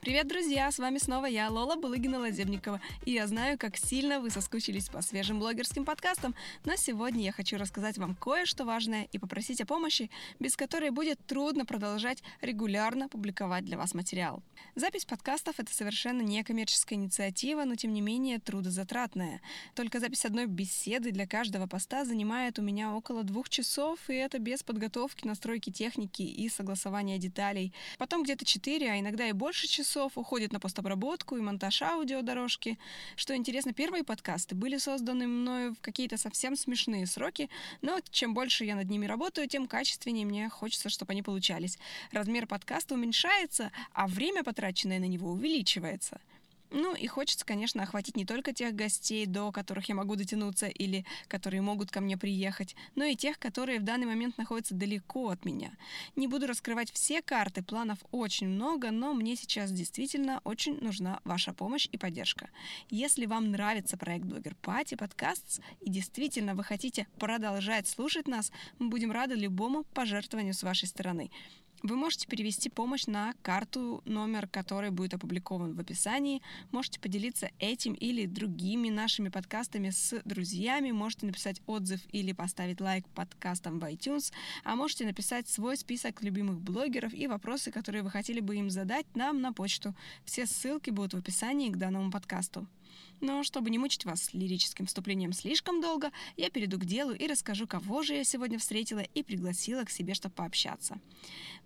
Привет, друзья! С вами снова я, Лола Булыгина-Лазебникова. И я знаю, как сильно вы соскучились по свежим блогерским подкастам, но сегодня я хочу рассказать вам кое-что важное и попросить о помощи, без которой будет трудно продолжать регулярно публиковать для вас материал. Запись подкастов — это совершенно не коммерческая инициатива, но тем не менее трудозатратная. Только запись одной беседы для каждого поста занимает у меня около двух часов, и это без подготовки, настройки техники и согласования деталей. Потом где-то четыре, а иногда и больше часов часов уходит на постобработку и монтаж аудиодорожки. Что интересно, первые подкасты были созданы мною в какие-то совсем смешные сроки, но чем больше я над ними работаю, тем качественнее мне хочется, чтобы они получались. Размер подкаста уменьшается, а время, потраченное на него, увеличивается. Ну и хочется, конечно, охватить не только тех гостей, до которых я могу дотянуться или которые могут ко мне приехать, но и тех, которые в данный момент находятся далеко от меня. Не буду раскрывать все карты, планов очень много, но мне сейчас действительно очень нужна ваша помощь и поддержка. Если вам нравится проект Блогер Пати подкаст и действительно вы хотите продолжать слушать нас, мы будем рады любому пожертвованию с вашей стороны. Вы можете перевести помощь на карту, номер которой будет опубликован в описании. Можете поделиться этим или другими нашими подкастами с друзьями. Можете написать отзыв или поставить лайк подкастам в iTunes. А можете написать свой список любимых блогеров и вопросы, которые вы хотели бы им задать нам на почту. Все ссылки будут в описании к данному подкасту. Но чтобы не мучить вас лирическим вступлением слишком долго, я перейду к делу и расскажу, кого же я сегодня встретила и пригласила к себе, чтобы пообщаться.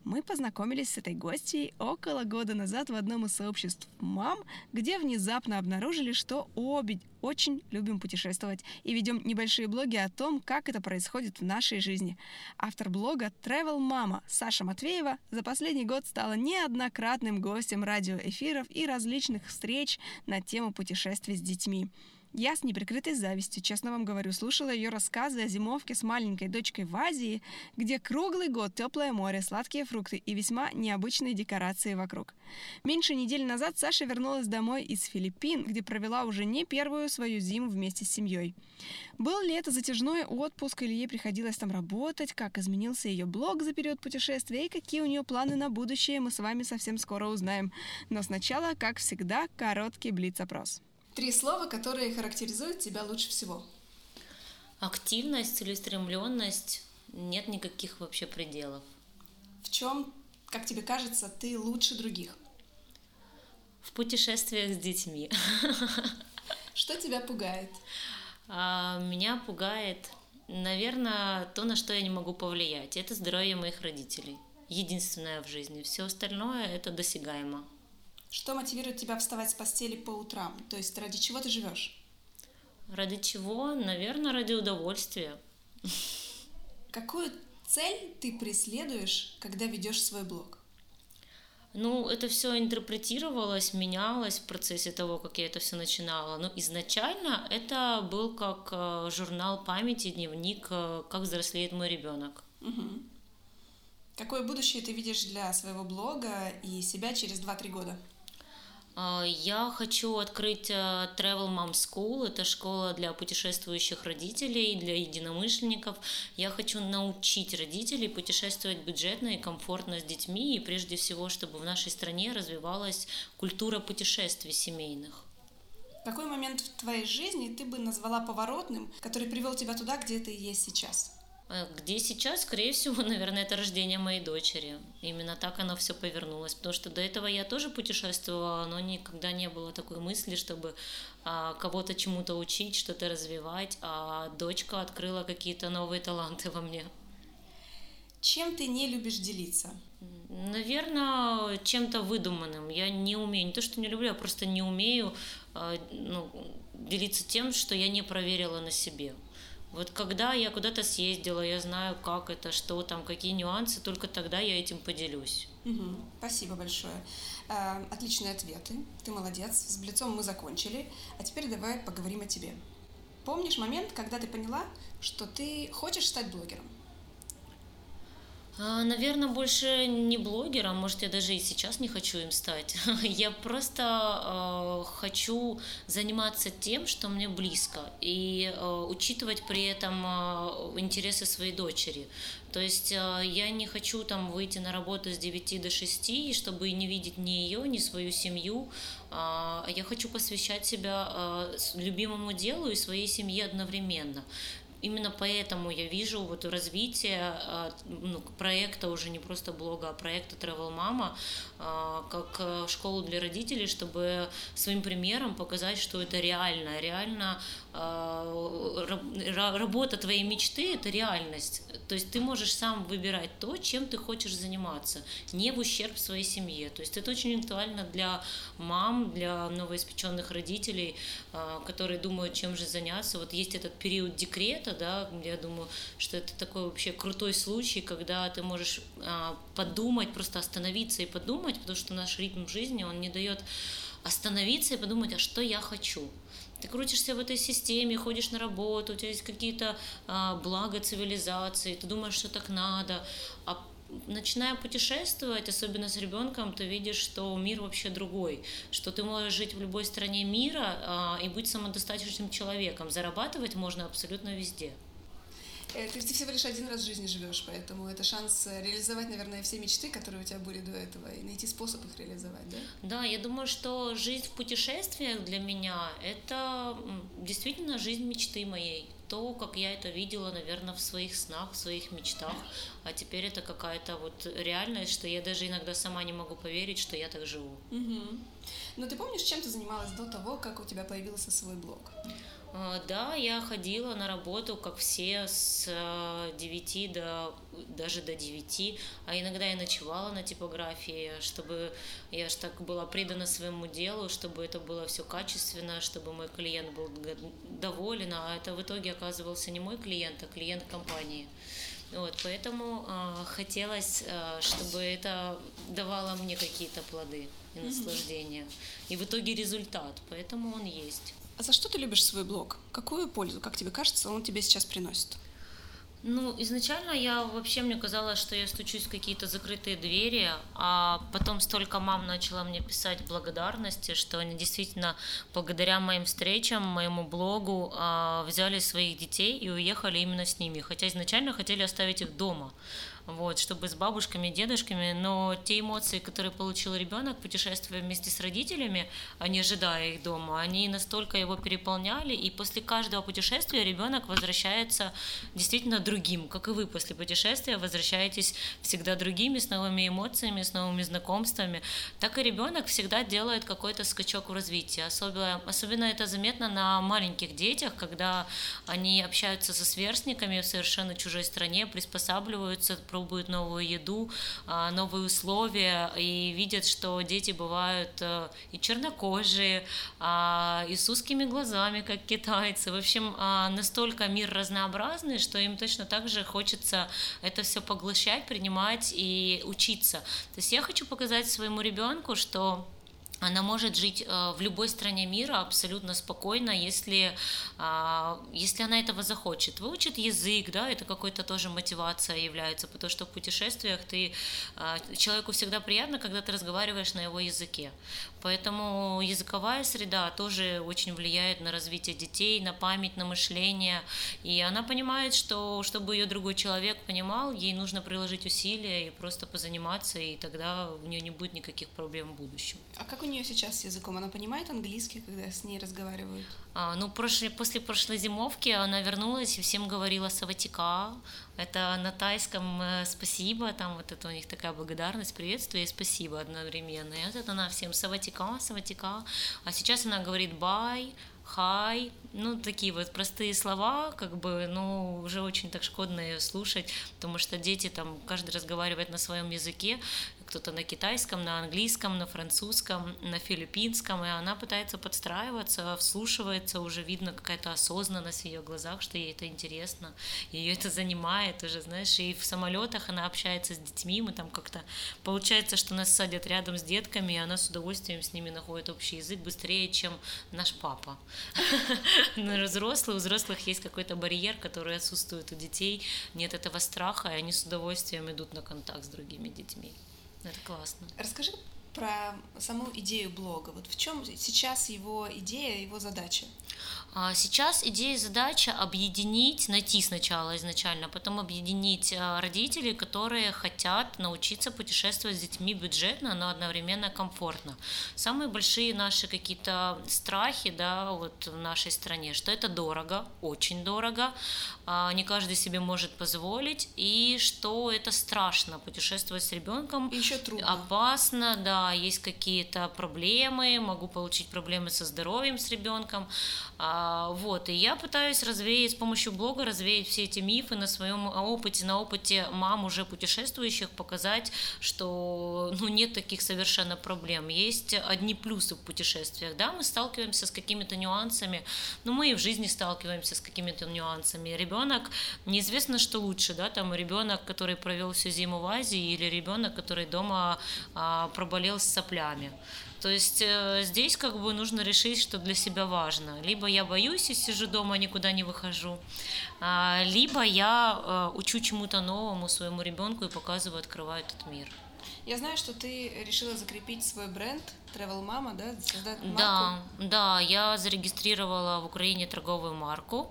Мы познакомились с этой гостьей около года назад в одном из сообществ мам, где внезапно обнаружили, что обе очень любим путешествовать и ведем небольшие блоги о том, как это происходит в нашей жизни. Автор блога Travel Mama Саша Матвеева за последний год стала неоднократным гостем радиоэфиров и различных встреч на тему путешествий с детьми. Я с неприкрытой завистью, честно вам говорю, слушала ее рассказы о зимовке с маленькой дочкой в Азии, где круглый год теплое море, сладкие фрукты и весьма необычные декорации вокруг. Меньше недели назад Саша вернулась домой из Филиппин, где провела уже не первую свою зиму вместе с семьей. Был ли это затяжной отпуск или ей приходилось там работать, как изменился ее блог за период путешествия и какие у нее планы на будущее, мы с вами совсем скоро узнаем. Но сначала, как всегда, короткий блиц-опрос. Три слова, которые характеризуют тебя лучше всего. Активность, целеустремленность, нет никаких вообще пределов. В чем, как тебе кажется, ты лучше других? В путешествиях с детьми. Что тебя пугает? А, меня пугает, наверное, то, на что я не могу повлиять. Это здоровье моих родителей. Единственное в жизни. Все остальное это досягаемо. Что мотивирует тебя вставать с постели по утрам? То есть ради чего ты живешь? Ради чего? Наверное, ради удовольствия. Какую цель ты преследуешь, когда ведешь свой блог? Ну, это все интерпретировалось, менялось в процессе того, как я это все начинала. Но изначально это был как э, журнал памяти, дневник, э, как взрослеет мой ребенок. Угу. Какое будущее ты видишь для своего блога и себя через 2-3 года? А, я хочу открыть э, Travel Mom School. Это школа для путешествующих родителей, для единомышленников. Я хочу научить родителей путешествовать бюджетно и комфортно с детьми, и прежде всего, чтобы в нашей стране развивалась культура путешествий семейных. Какой момент в твоей жизни ты бы назвала поворотным, который привел тебя туда, где ты есть сейчас? Э, где сейчас, скорее всего, наверное, это рождение моей дочери. Именно так оно все повернулось. Потому что до этого я тоже путешествовала, но никогда не было такой мысли, чтобы а, кого-то чему-то учить, что-то развивать. А дочка открыла какие-то новые таланты во мне. Чем ты не любишь делиться? Наверное, чем-то выдуманным. Я не умею, не то, что не люблю, я просто не умею а, ну, делиться тем, что я не проверила на себе. Вот когда я куда-то съездила, я знаю, как это, что там, какие нюансы, только тогда я этим поделюсь. Угу, спасибо большое. Э, отличные ответы. Ты молодец. С Блицом мы закончили. А теперь давай поговорим о тебе. Помнишь момент, когда ты поняла, что ты хочешь стать блогером? А, Наверное, больше не блогером, может, я даже и сейчас не хочу им стать. Я просто э, хочу заниматься тем, что мне близко, и э, учитывать при этом э, интересы своей дочери. То есть э, я не хочу там выйти на работу с 9 до 6, чтобы не видеть ни ее, ни свою семью. Э, я хочу посвящать себя э, любимому делу и своей семье одновременно именно поэтому я вижу вот развитие а, ну, проекта уже не просто блога, а проекта Travel Mama а, как э, школу для родителей, чтобы своим примером показать, что это реально, реально а, работа твоей мечты – это реальность. То есть ты можешь сам выбирать то, чем ты хочешь заниматься, не в ущерб своей семье. То есть это очень актуально для мам, для новоиспеченных родителей, которые думают, чем же заняться. Вот есть этот период декрета, да, я думаю, что это такой вообще крутой случай, когда ты можешь а, подумать, просто остановиться и подумать, потому что наш ритм жизни, он не дает остановиться и подумать, а что я хочу. Ты крутишься в этой системе, ходишь на работу, у тебя есть какие-то а, блага цивилизации, ты думаешь, что так надо, а начиная путешествовать, особенно с ребенком, ты видишь, что мир вообще другой, что ты можешь жить в любой стране мира а, и быть самодостаточным человеком. Зарабатывать можно абсолютно везде. Э, ты всего лишь один раз в жизни живешь, поэтому это шанс э, реализовать, наверное, все мечты, которые у тебя были до этого, и найти способ их реализовать, да? Да, я думаю, что жизнь в путешествиях для меня — это действительно жизнь мечты моей. То, как я это видела, наверное, в своих снах, в своих мечтах, а теперь это какая-то вот реальность, что я даже иногда сама не могу поверить, что я так живу. Угу. Но ты помнишь, чем ты занималась до того, как у тебя появился свой блог? А, да, я ходила на работу, как все, с 9 э, до даже до 9, а иногда я ночевала на типографии, чтобы я же так была предана своему делу, чтобы это было все качественно, чтобы мой клиент был доволен, а это в итоге оказывался не мой клиент, а клиент компании. Вот, поэтому э, хотелось, э, чтобы это давало мне какие-то плоды и наслаждение. И в итоге результат, поэтому он есть. А за что ты любишь свой блог? Какую пользу, как тебе кажется, он тебе сейчас приносит? Ну, изначально я вообще, мне казалось, что я стучусь в какие-то закрытые двери, а потом столько мам начала мне писать благодарности, что они действительно благодаря моим встречам, моему блогу а, взяли своих детей и уехали именно с ними, хотя изначально хотели оставить их дома вот, чтобы с бабушками, дедушками, но те эмоции, которые получил ребенок, путешествуя вместе с родителями, а не ожидая их дома, они настолько его переполняли, и после каждого путешествия ребенок возвращается действительно другим, как и вы после путешествия возвращаетесь всегда другими, с новыми эмоциями, с новыми знакомствами, так и ребенок всегда делает какой-то скачок в развитии. Особенно, особенно это заметно на маленьких детях, когда они общаются со сверстниками в совершенно чужой стране, приспосабливаются, пробуют новую еду, а, новые условия и видят, что дети бывают э, и чернокожие, а, и с узкими глазами, как китайцы. В общем, а, настолько мир разнообразный, что им точно так же хочется это все поглощать, принимать и учиться. То есть я хочу показать своему ребенку, что она может жить э, в любой стране мира абсолютно спокойно, если, а, если она этого захочет. Выучит язык, да, это какой-то тоже мотивация является, потому что в путешествиях ты, а, человеку всегда приятно, когда ты разговариваешь на его языке. Поэтому языковая среда тоже очень влияет на развитие детей, на память, на мышление. И она понимает, что чтобы ее другой человек понимал, ей нужно приложить усилия и просто позаниматься, и тогда у нее не будет никаких проблем в будущем. А как у нее сейчас с языком? Она понимает английский, когда с ней разговаривают? А, ну, прошлый, после прошлой зимовки она вернулась и всем говорила «саватика». Это на тайском э, «спасибо», там вот это у них такая благодарность, приветствие и «спасибо» одновременно. И вот это она всем «саватика», «саватика». А сейчас она говорит «бай», хай, ну, такие вот простые слова, как бы, ну, уже очень так шкодно слушать, потому что дети там, каждый разговаривает на своем языке, кто-то на китайском, на английском, на французском, на филиппинском, и она пытается подстраиваться, вслушивается, уже видно какая-то осознанность в ее глазах, что ей это интересно, ее это занимает уже, знаешь, и в самолетах она общается с детьми, мы там как-то, получается, что нас садят рядом с детками, и она с удовольствием с ними находит общий язык быстрее, чем наш папа. Но взрослые, у взрослых есть какой-то барьер, который отсутствует у детей, нет этого страха, и они с удовольствием идут на контакт с другими детьми. Это классно. Расскажи про саму идею блога. Вот в чем сейчас его идея, его задача? А сейчас идея и задача объединить, найти сначала изначально, потом объединить а, родителей, которые хотят научиться путешествовать с детьми бюджетно, но одновременно комфортно. Самые большие наши какие-то страхи, да, вот в нашей стране, что это дорого, очень дорого, а, не каждый себе может позволить, и что это страшно путешествовать с ребенком. И еще трудно. Опасно, да, есть какие-то проблемы, могу получить проблемы со здоровьем с ребенком. А, вот, и я пытаюсь развеять с помощью блога, развеять все эти мифы на своем опыте, на опыте мам уже путешествующих, показать, что ну, нет таких совершенно проблем. Есть одни плюсы в путешествиях, да, мы сталкиваемся с какими-то нюансами, но мы и в жизни сталкиваемся с какими-то нюансами. Ребенок, неизвестно, что лучше, да, там ребенок, который провел всю зиму в Азии, или ребенок, который дома а, проболел с соплями. То есть э, здесь как бы нужно решить, что для себя важно. Либо я боюсь и сижу дома, никуда не выхожу, а, либо я э, учу чему-то новому своему ребенку и показываю, открываю этот мир. Я знаю, что ты решила закрепить свой бренд Travel Mama, да, создать марку. Да, да, я зарегистрировала в Украине торговую марку.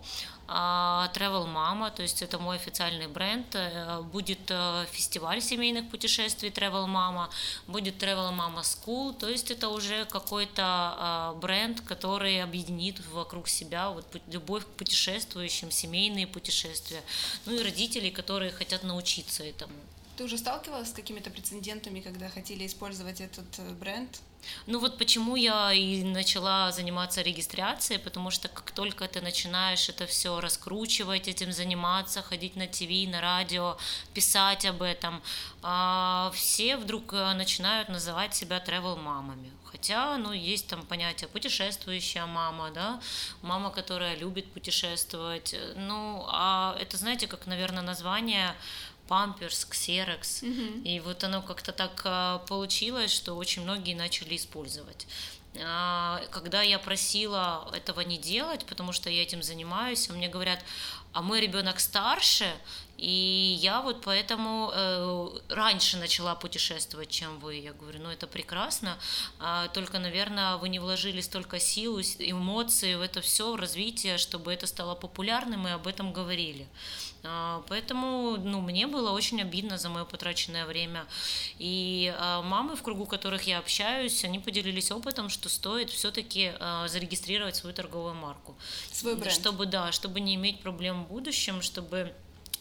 А, Travel Mama, то есть это мой официальный бренд. Э, будет э, фестиваль семейных путешествий Travel Mama, будет Travel Mama School, то есть это уже какой-то а, бренд, который объединит вокруг себя вот любовь к путешествующим, семейные путешествия, ну и родителей, которые хотят научиться этому. Ты уже сталкивалась с какими-то прецедентами, когда хотели использовать этот э, бренд? Ну вот почему я и начала заниматься регистрацией, потому что как только ты начинаешь это все раскручивать, этим заниматься, ходить на ТВ, на радио, писать об этом, а, все вдруг э, начинают называть себя travel мамами. Хотя, ну, есть там понятие путешествующая мама, да, мама, которая любит путешествовать. Ну, а это, знаете, как, наверное, название Памперс, Ксерокс. Угу. И вот оно как-то так а, получилось, что очень многие начали использовать. А, когда я просила этого не делать, потому что я этим занимаюсь, мне говорят, а мой ребенок старше, и я вот поэтому э, раньше начала путешествовать, чем вы. Я говорю, ну это прекрасно, а, только, наверное, вы не вложили столько сил, эмоций в это все, в развитие, чтобы это стало популярным и об этом говорили. А, поэтому ну, мне было очень обидно за мое потраченное время. И а, мамы, в кругу которых я общаюсь, они поделились опытом, что стоит все-таки а, зарегистрировать свою торговую марку. Свой бренд. Чтобы, да, чтобы не иметь проблем в будущем, чтобы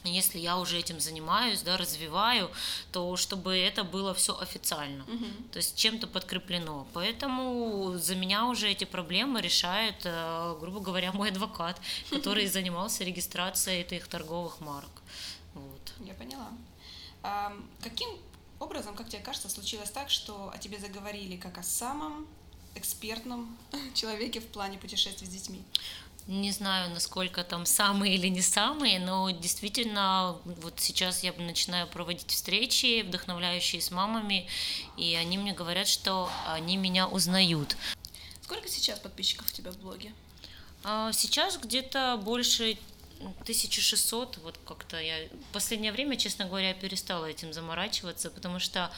если я уже этим занимаюсь, да, развиваю, то чтобы это было все официально, угу. то есть чем-то подкреплено. Поэтому за меня уже эти проблемы решает, э, грубо говоря, мой адвокат, который занимался регистрацией этих торговых марок. Вот. Я поняла. А каким образом, как тебе кажется, случилось так, что о тебе заговорили как о самом экспертном человеке в плане путешествий с детьми? Не знаю, насколько там самые или не самые, но действительно вот сейчас я начинаю проводить встречи, вдохновляющие с мамами, и они мне говорят, что они меня узнают. Сколько сейчас подписчиков у тебя в блоге? А, сейчас где-то больше 1600, вот как-то я в последнее время, честно говоря, перестала этим заморачиваться, потому что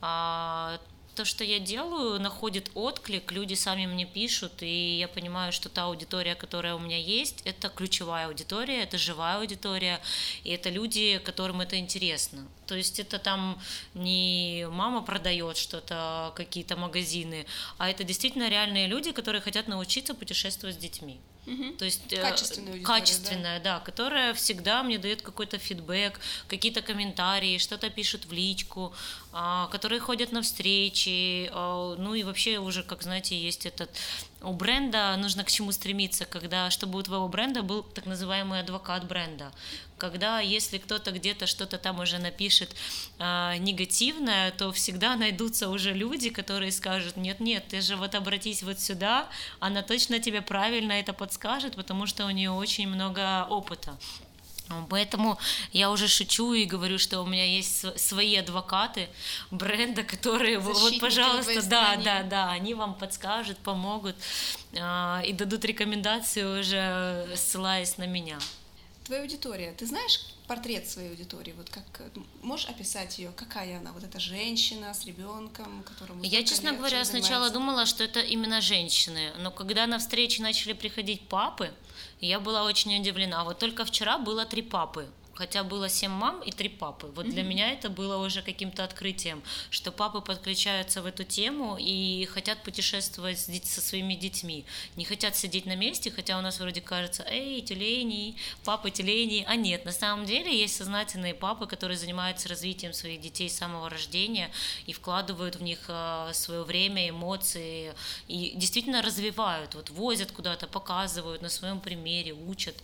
а, то, что я делаю, находит отклик, люди сами мне пишут, и я понимаю, что та аудитория, которая у меня есть, это ключевая аудитория, это живая аудитория, и это люди, которым это интересно. То есть это там не мама продает что-то, какие-то магазины, а это действительно реальные люди, которые хотят научиться путешествовать с детьми. Угу. То есть э, качественная, качественная да? да, которая всегда мне дает какой-то фидбэк, какие-то комментарии, что-то пишут в личку, а, которые ходят на встречи, а, ну и вообще уже, как знаете, есть этот у бренда нужно к чему стремиться, когда чтобы у твоего бренда был так называемый адвокат бренда, когда если кто-то где-то что-то там уже напишет э, негативное, то всегда найдутся уже люди, которые скажут, нет-нет, ты же вот обратись вот сюда, она точно тебе правильно это подскажет, потому что у нее очень много опыта. Поэтому я уже шучу и говорю, что у меня есть свои адвокаты бренда, которые вот, пожалуйста, да, да, да, они вам подскажут, помогут э, и дадут рекомендации уже ссылаясь на меня. Твоя аудитория, ты знаешь портрет своей аудитории? Вот как можешь описать ее? Какая она? Вот эта женщина с ребенком, которому Я, честно говоря, сначала думала, что это именно женщины, но когда на встречи начали приходить папы, я была очень удивлена. Вот только вчера было три папы хотя было семь мам и три папы. Вот mm-hmm. для меня это было уже каким-то открытием, что папы подключаются в эту тему и хотят путешествовать со своими детьми, не хотят сидеть на месте, хотя у нас вроде кажется, эй, тюлени, папы тюлени, а нет, на самом деле есть сознательные папы, которые занимаются развитием своих детей с самого рождения и вкладывают в них а, свое время, эмоции и действительно развивают, вот возят куда-то, показывают на своем примере, учат.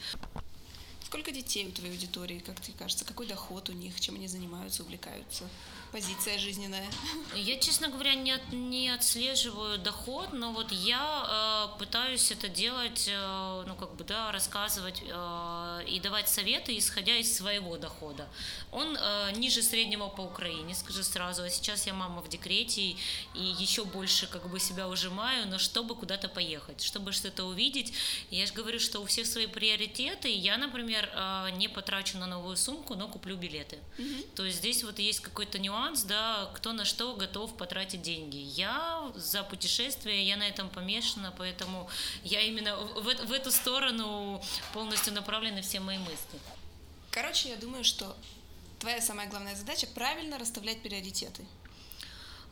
Сколько детей у твоей аудитории, как тебе кажется? Какой доход у них? Чем они занимаются, увлекаются? Позиция жизненная? Я, честно говоря, не, от, не отслеживаю доход, но вот я э, пытаюсь это делать, э, ну, как бы, да, рассказывать э, и давать советы, исходя из своего дохода. Он э, ниже среднего по Украине, скажу сразу, а сейчас я мама в декрете и, еще больше, как бы, себя ужимаю, но чтобы куда-то поехать, чтобы что-то увидеть. Я же говорю, что у всех свои приоритеты, я, например, э, не потрачу на новую сумку, но куплю билеты. Mm-hmm. То есть здесь вот есть какой-то нюанс, нюанс, да, кто на что готов потратить деньги. Я за путешествие, я на этом помешана, поэтому я именно в, в эту сторону полностью направлены все мои мысли. Короче, я думаю, что твоя самая главная задача правильно расставлять приоритеты.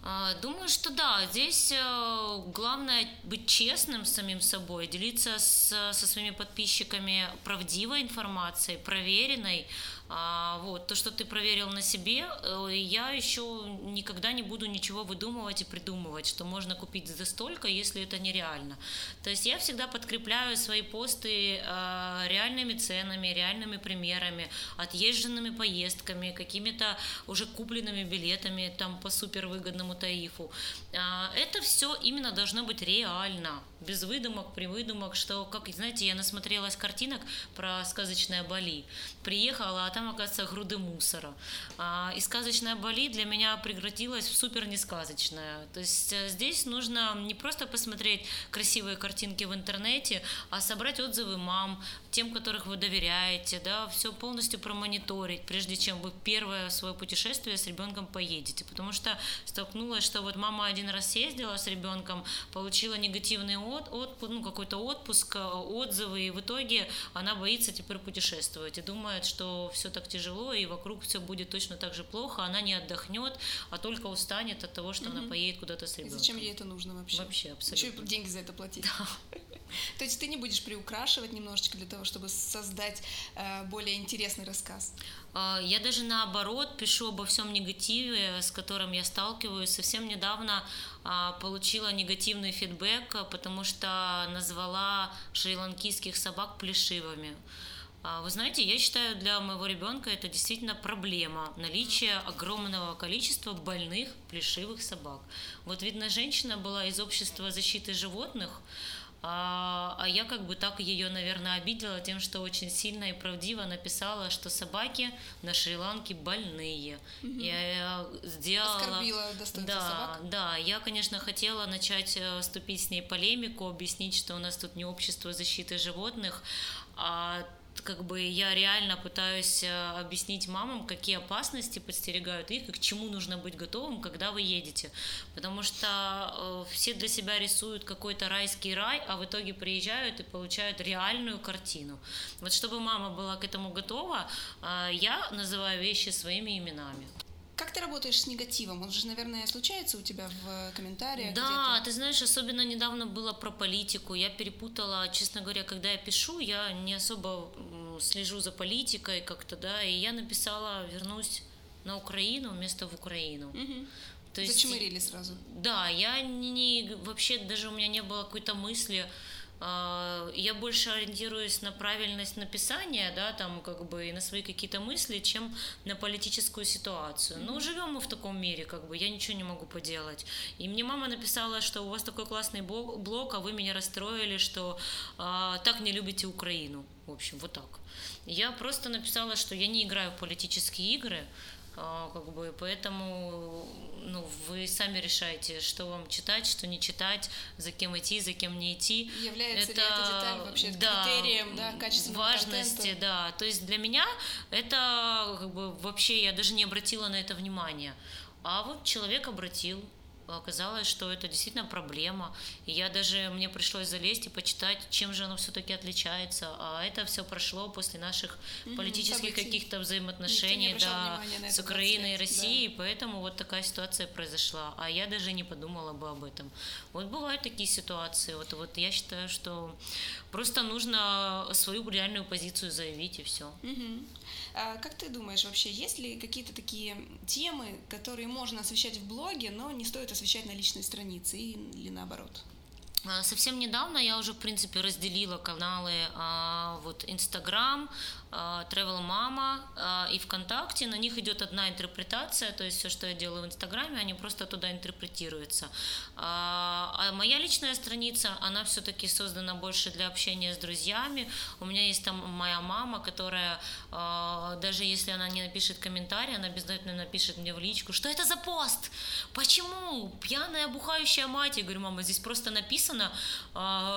А, думаю, что да. Здесь э, главное быть честным с самим собой, делиться с, со своими подписчиками правдивой информацией, проверенной, а, вот, то, что ты проверил на себе, э, я еще никогда не буду ничего выдумывать и придумывать, что можно купить за столько, если это нереально. То есть я всегда подкрепляю свои посты э, реальными ценами, реальными примерами, отъезженными поездками, какими-то уже купленными билетами там по супервыгодному тарифу. А, это все именно должно быть реально без выдумок, привыдумок, что, как, знаете, я насмотрелась картинок про сказочное Бали. Приехала, а там, оказывается, груды мусора. А, и сказочная Бали для меня превратилась в супер несказочное. То есть э, здесь нужно не просто посмотреть красивые картинки в интернете, а собрать отзывы мам, тем, которых вы доверяете, да, все полностью промониторить, прежде чем вы первое свое путешествие с ребенком поедете. Потому что столкнулась, что вот мама один раз съездила с ребенком, получила негативный от, от, ну, какой-то отпуск, э, отзывы, и в итоге она боится теперь путешествовать и думает, что все так тяжело, и вокруг все будет точно так же плохо, она не отдохнет, а только устанет от того, что угу. она поедет куда-то с ребенком. зачем ей это нужно вообще? Вообще, абсолютно. Еще деньги за это платить. Да. То есть ты не будешь приукрашивать немножечко для того, чтобы создать э, более интересный рассказ? А, я даже наоборот пишу обо всем негативе, с которым я сталкиваюсь. Совсем недавно а, получила негативный фидбэк, потому что назвала шри-ланкийских собак плешивыми. А, вы знаете, я считаю, для моего ребенка это действительно проблема наличие огромного количества больных плешивых собак. Вот видно, женщина была из общества защиты животных, а, а я как бы так ее, наверное, обидела тем, что очень сильно и правдиво написала, что собаки на Шри-Ланке больные. Угу. Я сделала... Оскорбила достоинство да, собак? Да, я, конечно, хотела начать э, вступить с ней полемику, объяснить, что у нас тут не общество защиты животных, а как бы я реально пытаюсь э, объяснить мамам, какие опасности подстерегают их и к чему нужно быть готовым, когда вы едете. Потому что э, все для себя рисуют какой-то райский рай, а в итоге приезжают и получают реальную картину. Вот чтобы мама была к этому готова, э, я называю вещи своими именами. Как ты работаешь с негативом? Он же, наверное, случается у тебя в комментариях. Да, ты знаешь, особенно недавно было про политику. Я перепутала, честно говоря, когда я пишу, я не особо слежу за политикой как-то, да, и я написала «вернусь на Украину» вместо «в Украину». Угу. То есть, Зачмырили сразу? Да, я не, не, вообще даже у меня не было какой-то мысли я больше ориентируюсь на правильность написания, да, там как бы и на свои какие-то мысли, чем на политическую ситуацию. Но живем мы в таком мире, как бы я ничего не могу поделать. И мне мама написала, что у вас такой классный блог, а вы меня расстроили, что а, так не любите Украину. В общем, вот так. Я просто написала, что я не играю в политические игры, а, как бы, поэтому ну, вы сами решаете, что вам читать, что не читать, за кем идти, за кем не идти. Является это, ли эта деталь вообще да, критерием да, качественного важности, контента? да. То есть для меня это как бы вообще я даже не обратила на это внимание. А вот человек обратил, оказалось, что это действительно проблема. И я даже, мне пришлось залезть и почитать, чем же оно все-таки отличается. А это все прошло после наших mm политических каких-то взаимоотношений да, с Украиной и Россией, да. поэтому вот такая ситуация произошла. А я даже не подумала бы об этом. Вот бывают такие ситуации. Вот, вот я считаю, что просто нужно свою реальную позицию заявить и все. mm А как ты думаешь, вообще есть ли какие-то такие темы, которые можно освещать в блоге, но не стоит освещать на личной странице или наоборот? А, совсем недавно я уже, в принципе, разделила каналы а, вот Инстаграм, а, Travel Mama а, и ВКонтакте. На них идет одна интерпретация, то есть все, что я делаю в Инстаграме, они просто туда интерпретируются. А моя личная страница, она все-таки создана больше для общения с друзьями. У меня есть там моя мама, которая даже если она не напишет комментарий, она обязательно напишет мне в личку, что это за пост? Почему? Пьяная бухающая мать. Я говорю, мама, здесь просто написано,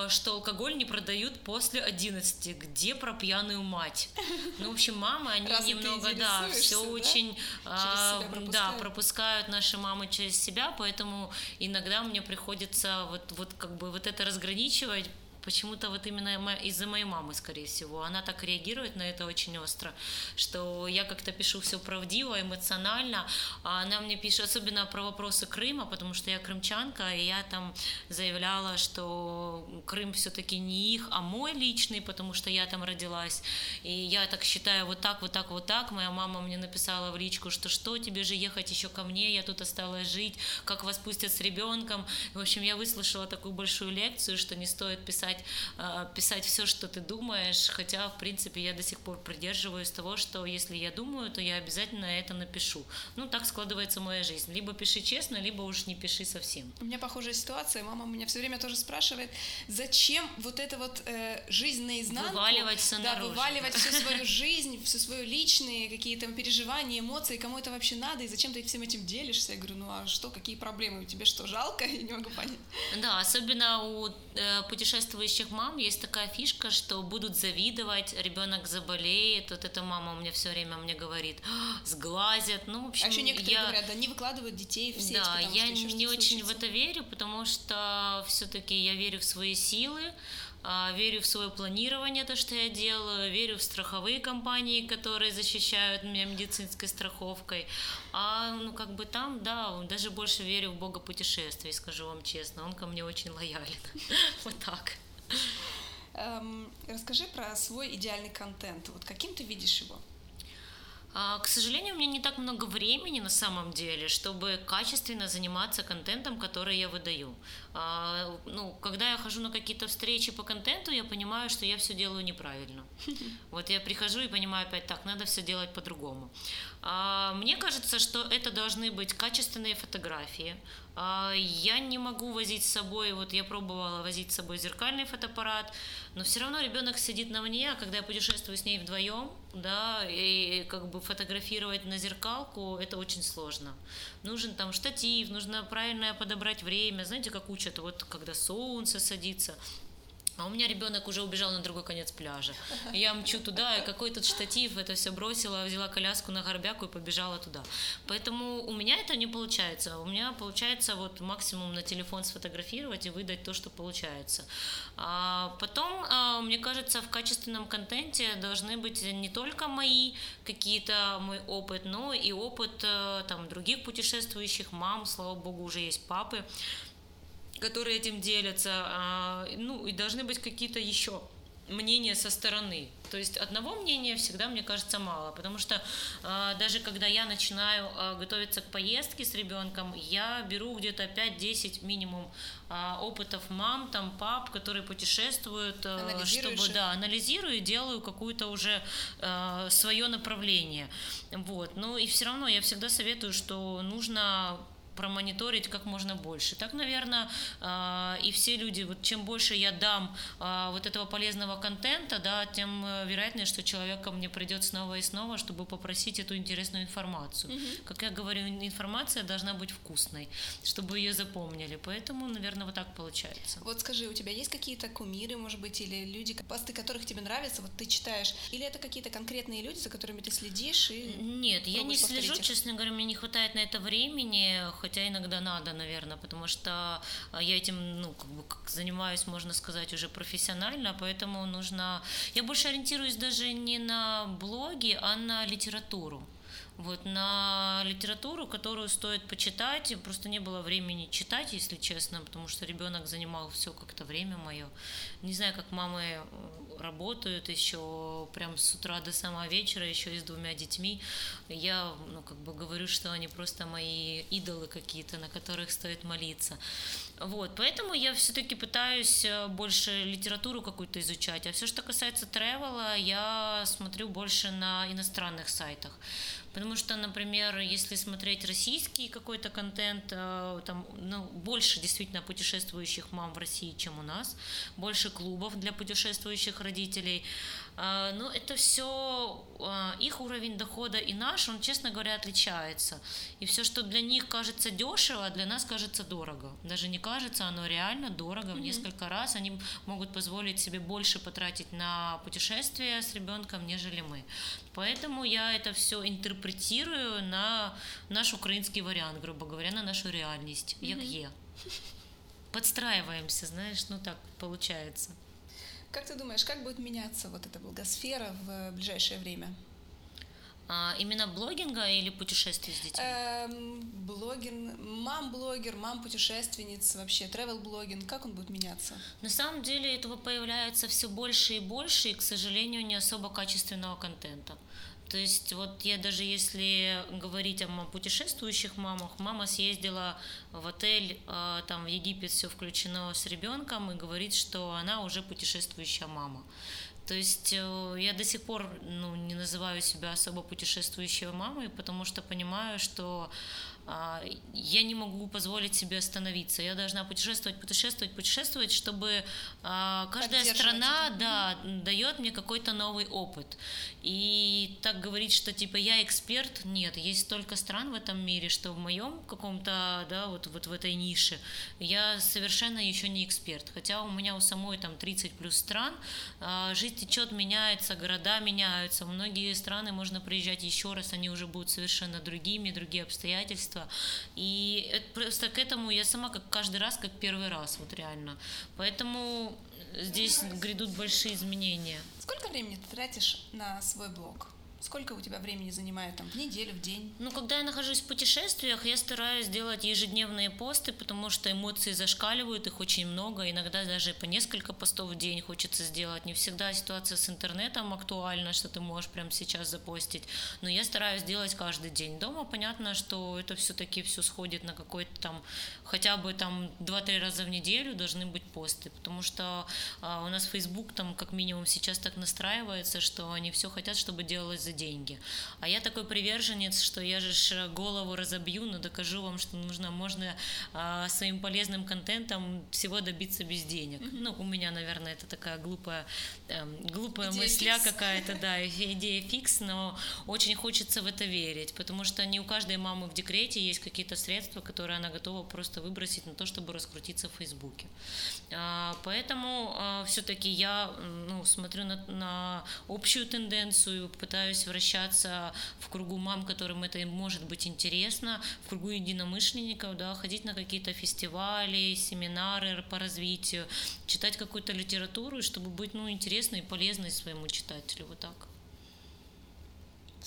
что алкоголь не продают после 11. Где про пьяную мать? Ну, в общем, мамы, они Раз немного, да, все да? очень, а, да, пропускают наши мамы через себя, поэтому иногда мне приходится вот, вот как бы вот это разграничивать, почему-то вот именно из-за моей мамы, скорее всего. Она так реагирует на это очень остро, что я как-то пишу все правдиво, эмоционально, а она мне пишет, особенно про вопросы Крыма, потому что я крымчанка, и я там заявляла, что Крым все-таки не их, а мой личный, потому что я там родилась. И я так считаю вот так, вот так, вот так. Моя мама мне написала в личку, что что, тебе же ехать еще ко мне, я тут осталась жить, как вас пустят с ребенком. В общем, я выслушала такую большую лекцию, что не стоит писать писать, э, писать все, что ты думаешь, хотя, в принципе, я до сих пор придерживаюсь того, что если я думаю, то я обязательно это напишу. Ну, так складывается моя жизнь. Либо пиши честно, либо уж не пиши совсем. У меня похожая ситуация. Мама меня все время тоже спрашивает, зачем вот это вот э, жизнь наизнанку? Вываливать все Да, наружу. вываливать всю свою жизнь, всю свою личные какие-то переживания, эмоции, кому это вообще надо, и зачем ты всем этим делишься? Я говорю, ну а что, какие проблемы? Тебе что, жалко? Я не могу понять. Да, особенно у э, путешествующих работающих мам есть такая фишка, что будут завидовать, ребенок заболеет, вот эта мама у меня все время мне говорит, «А, сглазят, ну, в общем, а еще некоторые я... говорят, да, не выкладывают детей в сеть, Да, я не очень в это верю, потому что все-таки я верю в свои силы, а, верю в свое планирование, то, что я делаю, верю в страховые компании, которые защищают меня медицинской страховкой. А ну как бы там, да, даже больше верю в Бога путешествий, скажу вам честно, он ко мне очень лоялен. Вот так. Эм, расскажи про свой идеальный контент. Вот каким ты видишь его? А, к сожалению, у меня не так много времени на самом деле, чтобы качественно заниматься контентом, который я выдаю. А, ну, когда я хожу на какие-то встречи по контенту, я понимаю, что я все делаю неправильно. Вот я прихожу и понимаю опять, так, надо все делать по-другому. А, мне кажется, что это должны быть качественные фотографии, а, я не могу возить с собой, вот я пробовала возить с собой зеркальный фотоаппарат, но все равно ребенок сидит на мне, а когда я путешествую с ней вдвоем, да, и как бы фотографировать на зеркалку, это очень сложно. Нужен там штатив, нужно правильно подобрать время, знаете, как учат, вот когда солнце садится, а у меня ребенок уже убежал на другой конец пляжа. Я мчу туда, и какой тут штатив, это все бросила, взяла коляску на горбяку и побежала туда. Поэтому у меня это не получается. У меня получается вот максимум на телефон сфотографировать и выдать то, что получается. А потом, а, мне кажется, в качественном контенте должны быть не только мои какие-то мой опыт, но и опыт э, там других путешествующих мам, слава богу, уже есть папы которые этим делятся, а, ну и должны быть какие-то еще мнение со стороны. То есть одного мнения всегда, мне кажется, мало, потому что э, даже когда я начинаю э, готовиться к поездке с ребенком, я беру где-то 5-10 минимум э, опытов мам, там, пап, которые путешествуют, э, чтобы, да, анализирую и делаю какую-то уже э, свое направление. Вот. Ну и все равно я всегда советую, что нужно промониторить как можно больше. Так, наверное, а, и все люди, вот чем больше я дам а, вот этого полезного контента, да, тем э, вероятнее, что человек ко мне придет снова и снова, чтобы попросить эту интересную информацию. Угу. Как я говорю, информация должна быть вкусной, чтобы ее запомнили. Поэтому, наверное, вот так получается. Вот скажи, у тебя есть какие-то кумиры, может быть, или люди, посты которых тебе нравятся, вот ты читаешь, или это какие-то конкретные люди, за которыми ты следишь? И Нет, я не слежу, их? честно говоря, мне не хватает на это времени, хотя иногда надо, наверное, потому что а, я этим, ну, как бы занимаюсь, можно сказать, уже профессионально, поэтому нужно... Я больше ориентируюсь даже не на блоги, а на литературу вот, на литературу, которую стоит почитать. Просто не было времени читать, если честно, потому что ребенок занимал все как-то время мое. Не знаю, как мамы э, работают еще прям с утра до самого вечера, еще и с двумя детьми. Я, ну, как бы говорю, что они просто мои идолы какие-то, на которых стоит молиться. Вот, поэтому я все-таки пытаюсь э, больше литературу какую-то изучать, а все, что касается тревела, я смотрю больше на иностранных сайтах. Потому что, например, если смотреть российский какой-то контент, э, там ну, больше действительно путешествующих мам в России, чем у нас, больше клубов для путешествующих родителей. А, но это все, а, их уровень дохода и наш, он, честно говоря, отличается. И все, что для них кажется дешево, для нас кажется дорого. Даже не кажется, оно реально дорого в несколько раз. Они могут позволить себе больше потратить на путешествия с ребенком, нежели мы. Поэтому я это все интерпретирую на наш украинский вариант, грубо говоря, на нашу реальность, як є. Подстраиваемся, знаешь, ну так получается. Как ты думаешь, как будет меняться вот эта блогосфера в ближайшее время? А, именно блогинга или путешествий с детьми? Эм, блогер, мам-блогер, мам-путешественница, вообще travel-блогинг, как он будет меняться? На самом деле этого появляется все больше и больше, и, к сожалению, не особо качественного контента. То есть вот я даже если говорить о путешествующих мамах, мама съездила в отель, а, там в Египет все включено с ребенком и говорит, что она уже путешествующая мама. То есть э, я до сих пор ну, не называю себя особо путешествующей мамой, потому что понимаю, что я не могу позволить себе остановиться. Я должна путешествовать, путешествовать, путешествовать, чтобы а, каждая страна да, дает мне какой-то новый опыт. И так говорить, что типа я эксперт, нет, есть столько стран в этом мире, что в моем каком-то, да, вот, вот в этой нише я совершенно еще не эксперт. Хотя у меня у самой там 30 плюс стран, а, жизнь течет, меняется, города меняются, в многие страны можно приезжать еще раз, они уже будут совершенно другими, другие обстоятельства детства. И просто к этому я сама как каждый раз, как первый раз, вот реально. Поэтому здесь грядут большие изменения. Сколько времени ты тратишь на свой блог? Сколько у тебя времени занимает там в неделю, в день? Ну, когда я нахожусь в путешествиях, я стараюсь делать ежедневные посты, потому что эмоции зашкаливают, их очень много, иногда даже по несколько постов в день хочется сделать. Не всегда ситуация с интернетом актуальна, что ты можешь прямо сейчас запостить, но я стараюсь делать каждый день. Дома понятно, что это все-таки все сходит на какой-то там, хотя бы там 2-3 раза в неделю должны быть посты, потому что а, у нас Facebook там как минимум сейчас так настраивается, что они все хотят, чтобы делалось за деньги. А я такой приверженец, что я же голову разобью, но докажу вам, что нужно, можно а, своим полезным контентом всего добиться без денег. Mm-hmm. Ну, у меня, наверное, это такая глупая, э, глупая идея мысля какая-то, да, идея фикс, но очень хочется в это верить, потому что не у каждой мамы в декрете есть какие-то средства, которые она готова просто выбросить на то, чтобы раскрутиться в Фейсбуке. А, поэтому а, все-таки я ну, смотрю на, на общую тенденцию, пытаюсь вращаться в кругу мам, которым это может быть интересно, в кругу единомышленников, да, ходить на какие-то фестивали, семинары по развитию, читать какую-то литературу, чтобы быть ну, интересной и полезной своему читателю. Вот так.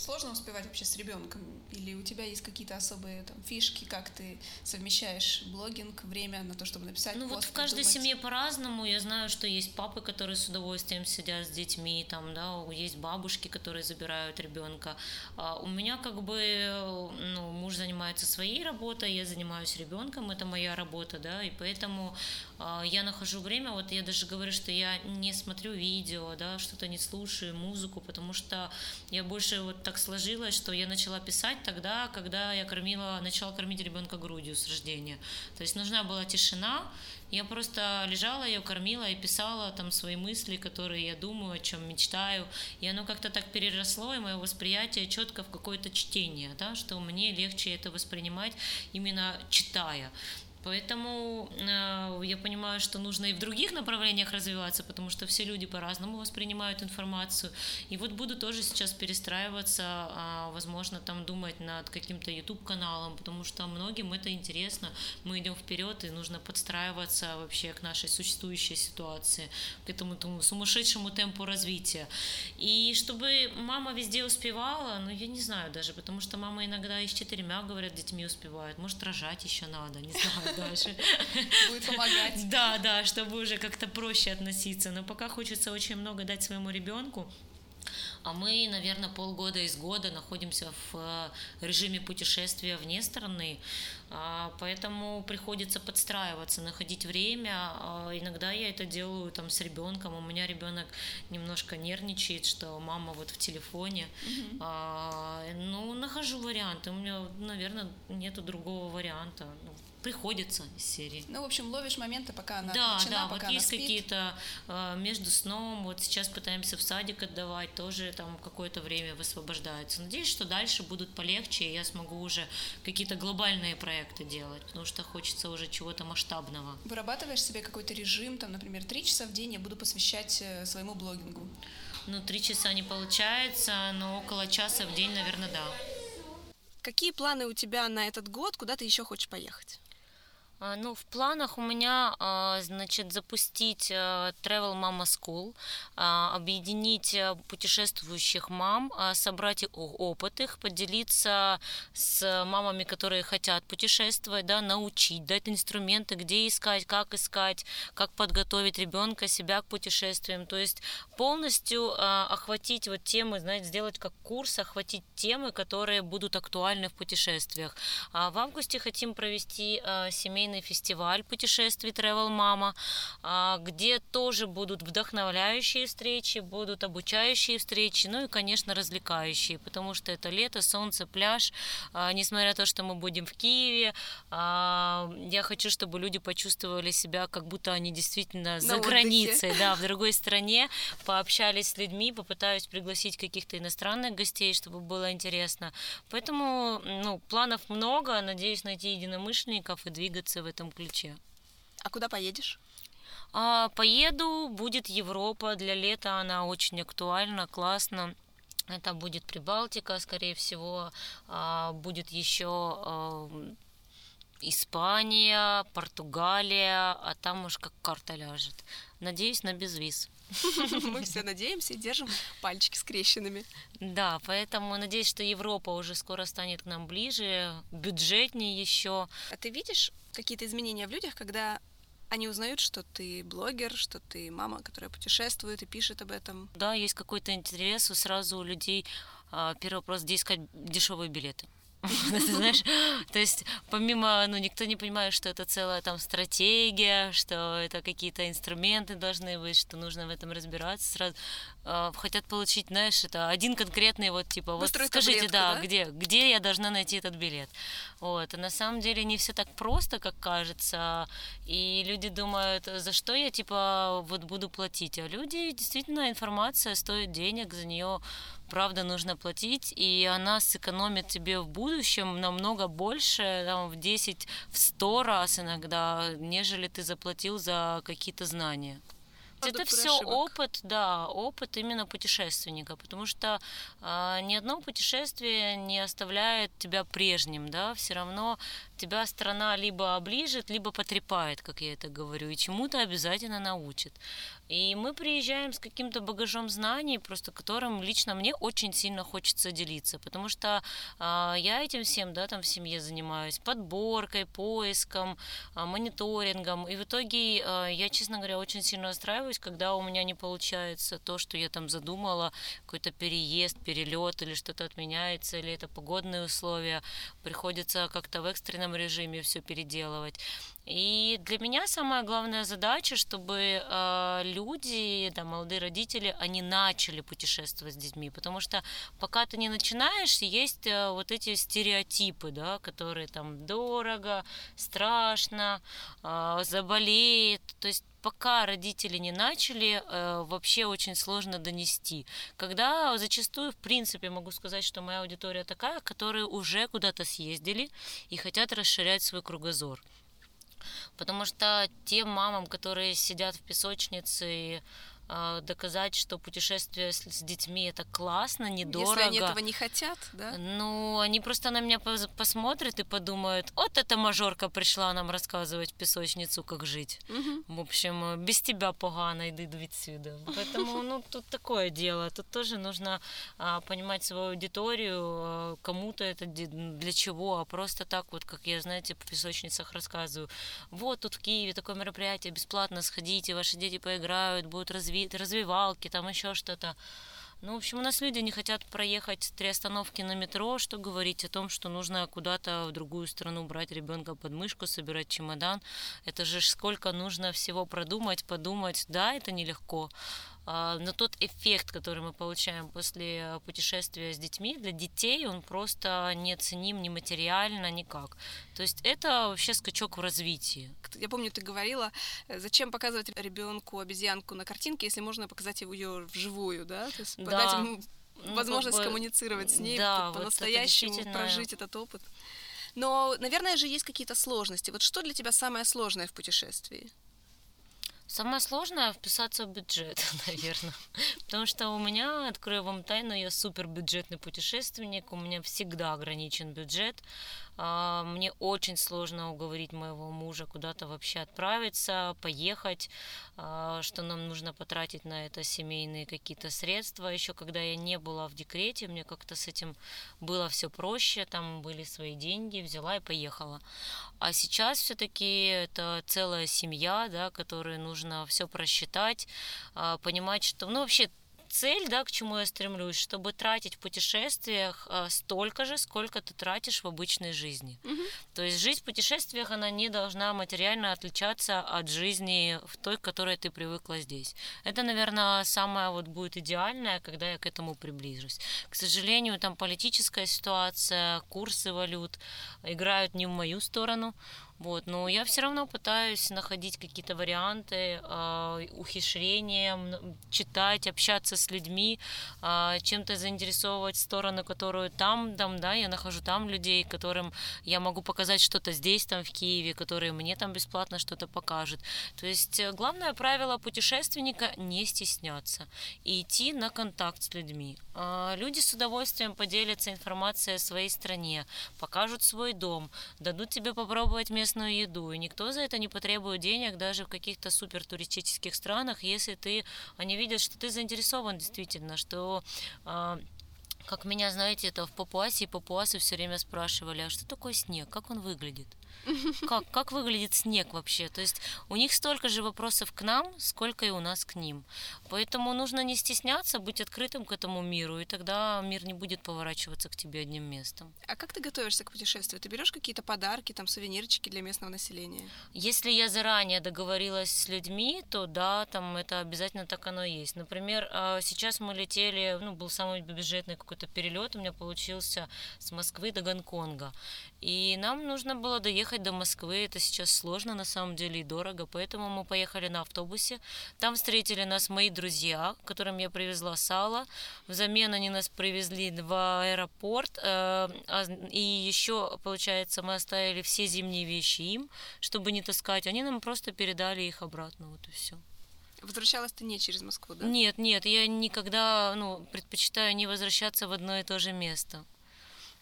Сложно успевать вообще с ребенком? Или у тебя есть какие-то особые там, фишки, как ты совмещаешь блогинг, время на то, чтобы написать Ну пост, вот в каждой думать? семье по-разному. Я знаю, что есть папы, которые с удовольствием сидят с детьми, там, да, есть бабушки, которые забирают ребенка. А у меня как бы, ну, муж занимается своей работой, я занимаюсь ребенком, это моя работа, да, и поэтому я нахожу время, вот я даже говорю, что я не смотрю видео, да, что-то не слушаю, музыку, потому что я больше вот так сложилось, что я начала писать тогда, когда я кормила, начала кормить ребенка грудью с рождения. То есть нужна была тишина, я просто лежала, ее кормила и писала там свои мысли, которые я думаю, о чем мечтаю. И оно как-то так переросло, и мое восприятие четко в какое-то чтение, да, что мне легче это воспринимать именно читая. Поэтому э, я понимаю, что нужно и в других направлениях развиваться, потому что все люди по-разному воспринимают информацию. И вот буду тоже сейчас перестраиваться, э, возможно, там думать над каким-то YouTube-каналом, потому что многим это интересно. Мы идем вперед, и нужно подстраиваться вообще к нашей существующей ситуации, к этому, этому сумасшедшему темпу развития. И чтобы мама везде успевала, ну я не знаю даже, потому что мама иногда и с четырьмя, говорят, детьми успевает. Может, рожать еще надо, не знаю дальше. Будет помогать. Да, да, чтобы уже как-то проще относиться. Но пока хочется очень много дать своему ребенку. А мы, наверное, полгода из года находимся в э, режиме путешествия вне страны, а, поэтому приходится подстраиваться, находить время. А, иногда я это делаю там с ребенком. У меня ребенок немножко нервничает, что мама вот в телефоне. Mm-hmm. Ну, нахожу варианты. У меня, наверное, нету другого варианта. Приходится из серии. Ну, в общем, ловишь моменты, пока она Да, начина, да, пока вот есть какие-то э, между сном, вот сейчас пытаемся в садик отдавать, тоже там какое-то время высвобождается. Надеюсь, что дальше будут полегче, и я смогу уже какие-то глобальные проекты делать, потому что хочется уже чего-то масштабного. Вырабатываешь себе какой-то режим, там, например, три часа в день я буду посвящать э, своему блогингу. Ну, три часа не получается, но около часа в день, наверное, да. Какие планы у тебя на этот год? Куда ты еще хочешь поехать? А, ну, в планах у меня, а, значит, запустить э, Travel Mama School, а, объединить э, путешествующих мам, собрать опыт их, поделиться с мамами, которые хотят путешествовать, да, научить, дать инструменты, где искать, как искать, как подготовить ребенка, себя к путешествиям. То есть полностью охватить вот темы, знаете, сделать как курс, охватить темы, которые будут актуальны в путешествиях. В августе хотим провести семейный семейный фестиваль путешествий Travel Mama, а, где тоже будут вдохновляющие встречи, будут обучающие встречи, ну и, конечно, развлекающие, потому что это лето, солнце, пляж. А, несмотря на то, что мы будем в Киеве, а, я хочу, чтобы люди почувствовали себя, как будто они действительно за отдыхе. границей, да, в другой стране, пообщались с людьми, попытаюсь пригласить каких-то иностранных гостей, чтобы было интересно. Поэтому, ну, планов много, надеюсь найти единомышленников и двигаться в этом ключе. А куда поедешь? А, поеду, будет Европа, для лета она очень актуальна, классно. Это будет Прибалтика, скорее всего, а, будет еще а, Испания, Португалия, а там уж как карта ляжет. Надеюсь на безвиз. Мы все надеемся и держим пальчики скрещенными. Да, поэтому надеюсь, что Европа уже скоро станет к нам ближе, бюджетнее еще. А ты видишь какие-то изменения в людях, когда они узнают, что ты блогер, что ты мама, которая путешествует и пишет об этом? Да, есть какой-то интерес, и сразу у людей а, первый вопрос, где искать дешевые билеты. Ты знаешь, то есть помимо, ну, никто не понимает, что это целая там стратегия, что это какие-то инструменты должны быть, что нужно в этом разбираться сразу. Э, хотят получить, знаешь, это один конкретный вот типа, вот скажите, да, да, где, где я должна найти этот билет. Вот, а на самом деле не все так просто, как кажется, и люди думают, за что я типа вот буду платить, а люди действительно информация стоит денег, за нее правда нужно платить, и она сэкономит тебе в будущем намного больше, там, в 10, в 100 раз иногда, нежели ты заплатил за какие-то знания. это все опыт, да, опыт именно путешественника, потому что э, ни одно путешествие не оставляет тебя прежним, да, все равно тебя страна либо оближет, либо потрепает, как я это говорю, и чему-то обязательно научит. И мы приезжаем с каким-то багажом знаний, просто которым лично мне очень сильно хочется делиться, потому что э, я этим всем, да, там в семье занимаюсь подборкой, поиском, э, мониторингом, и в итоге э, я, честно говоря, очень сильно расстраиваюсь, когда у меня не получается то, что я там задумала, какой-то переезд, перелет или что-то отменяется, или это погодные условия, приходится как-то в экстренном режиме все переделывать. И для меня самая главная задача, чтобы э, люди, да, молодые родители, они начали путешествовать с детьми, потому что пока ты не начинаешь, есть э, вот эти стереотипы, да, которые там дорого, страшно, э, заболеет, то есть пока родители не начали, э, вообще очень сложно донести. Когда зачастую, в принципе, могу сказать, что моя аудитория такая, которые уже куда-то съездили и хотят расширять свой кругозор. Потому что тем мамам, которые сидят в песочнице а, доказать, что путешествие с, с детьми это классно, недорого. Если они этого не хотят, да? Ну, они просто на меня посмотрят и подумают, вот эта мажорка пришла нам рассказывать песочницу, как жить. Угу. В общем, без тебя погано, иди отсюда. Поэтому, ну, тут такое дело. Тут тоже нужно а, понимать свою аудиторию, а, кому-то это для чего, а просто так вот, как я, знаете, по песочницах рассказываю. Вот тут в Киеве такое мероприятие, бесплатно сходите, ваши дети поиграют, будут развиваться развивалки, там еще что-то. Ну, в общем, у нас люди не хотят проехать три остановки на метро, что говорить о том, что нужно куда-то в другую страну брать ребенка под мышку, собирать чемодан. Это же сколько нужно всего продумать, подумать. Да, это нелегко. А, но тот эффект, который мы получаем после путешествия с детьми, для детей он просто неоценим ни материально, никак. То есть это вообще скачок в развитии. Я помню, ты говорила, э, зачем показывать ребенку обезьянку на картинке, если можно показать ее вживую, да? То есть да. подать ему ну, возможность как бы, коммуницировать с ней, да, по-настоящему вот это действительно... прожить этот опыт. Но, наверное же, есть какие-то сложности. Вот что для тебя самое сложное в путешествии? Самое сложное вписаться в бюджет, наверное. Потому что у меня, открою вам тайну, я супер бюджетный путешественник, у меня всегда ограничен бюджет. А, мне очень сложно уговорить моего мужа куда-то вообще отправиться, поехать, а, что нам нужно потратить на это семейные какие-то средства. Еще когда я не была в декрете, мне как-то с этим было все проще, там были свои деньги, взяла и поехала. А сейчас все-таки это целая семья, да, которой нужно все просчитать, а, понимать, что, ну вообще цель, да, к чему я стремлюсь, чтобы тратить в путешествиях э, столько же, сколько ты тратишь в обычной жизни. Угу. То есть жизнь в путешествиях, она не должна материально отличаться от жизни в той, к которой ты привыкла здесь. Это, наверное, самое вот будет идеальное, когда я к этому приближусь. К сожалению, там политическая ситуация, курсы валют играют не в мою сторону. Вот, но я все равно пытаюсь находить какие-то варианты, э, ухищрения, читать, общаться с людьми, э, чем-то заинтересовывать сторону, которую там, там, да, я нахожу там людей, которым я могу показать что-то здесь, там, в Киеве, которые мне там бесплатно что-то покажут. То есть э, главное правило путешественника не стесняться и идти на контакт с людьми. Э, люди с удовольствием поделятся информацией о своей стране, покажут свой дом, дадут тебе попробовать место местную еду, и никто за это не потребует денег даже в каких-то супер туристических странах, если ты, они видят, что ты заинтересован действительно, что а, как меня, знаете, это в Папуасе, и папуасы все время спрашивали, а что такое снег, как он выглядит? Как, как выглядит снег вообще? То есть у них столько же вопросов к нам, сколько и у нас к ним. Поэтому нужно не стесняться, быть открытым к этому миру, и тогда мир не будет поворачиваться к тебе одним местом. А как ты готовишься к путешествию? Ты берешь какие-то подарки, там, сувенирчики для местного населения? Если я заранее договорилась с людьми, то да, там это обязательно так оно и есть. Например, а, сейчас мы летели, ну, был самый бюджетный какой-то перелет, у меня получился с Москвы до Гонконга. И нам нужно было доехать до Москвы. Это сейчас сложно на самом деле и дорого. Поэтому мы поехали на автобусе. Там встретили нас мои друзья, которым я привезла сало. Взамен они нас привезли в аэропорт. Э, а, и еще, получается, мы оставили все зимние вещи им, чтобы не таскать. Они нам просто передали их обратно. Вот и все. Возвращалась ты не через Москву, да? Нет, нет, я никогда, ну, предпочитаю не возвращаться в одно и то же место.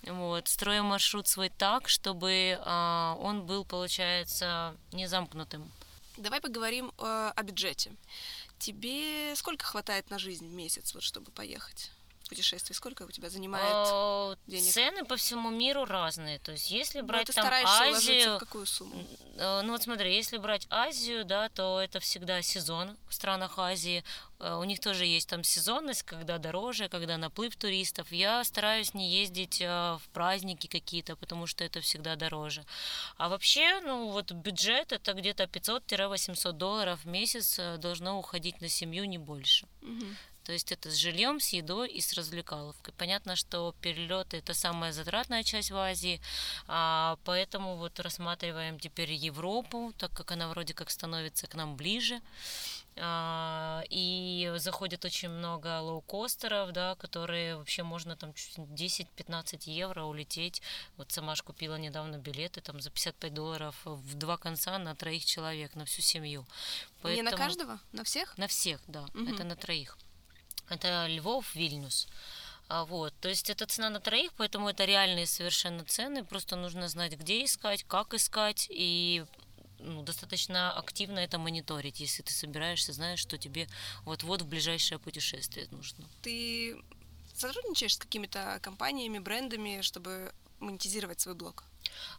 Вот, строим маршрут свой так, чтобы а, он был, получается, не замкнутым. Давай поговорим э, о бюджете. Тебе сколько хватает на жизнь в месяц, вот, чтобы поехать? Путешествий? Сколько у тебя занимает А, денег? Цены по всему миру разные. То есть, если Ну, брать ты там Азию, в какую сумму? Э, Ну вот смотри, если брать Азию, да, то это всегда сезон в странах Азии. Э, У них тоже есть там сезонность, когда дороже, когда наплыв туристов. Я стараюсь не ездить э, в праздники какие-то, потому что это всегда дороже. А вообще, ну вот бюджет это где-то 500-800 долларов в месяц должно уходить на семью, не больше. Мгм. То есть это с жильем, с едой и с развлекаловкой. Понятно, что перелеты это самая затратная часть в Азии, а, поэтому вот рассматриваем теперь Европу, так как она вроде как становится к нам ближе. А, и заходит очень много лоукостеров, да, которые вообще можно там чуть не 10-15 евро улететь. Вот сама ж купила недавно билеты там за 55 долларов в два конца на троих человек, на всю семью. Не на Поэтому- каждого? На всех? на всех, да. Мгм. Это на троих. Это Львов, Вильнюс. А, вот, то есть это цена на троих, поэтому это реальные совершенно цены. Просто нужно знать, где искать, как искать и ну, достаточно активно это мониторить, если ты собираешься, знаешь, что тебе вот-вот в ближайшее путешествие нужно. Ты сотрудничаешь с какими-то компаниями, брендами, чтобы монетизировать свой блог?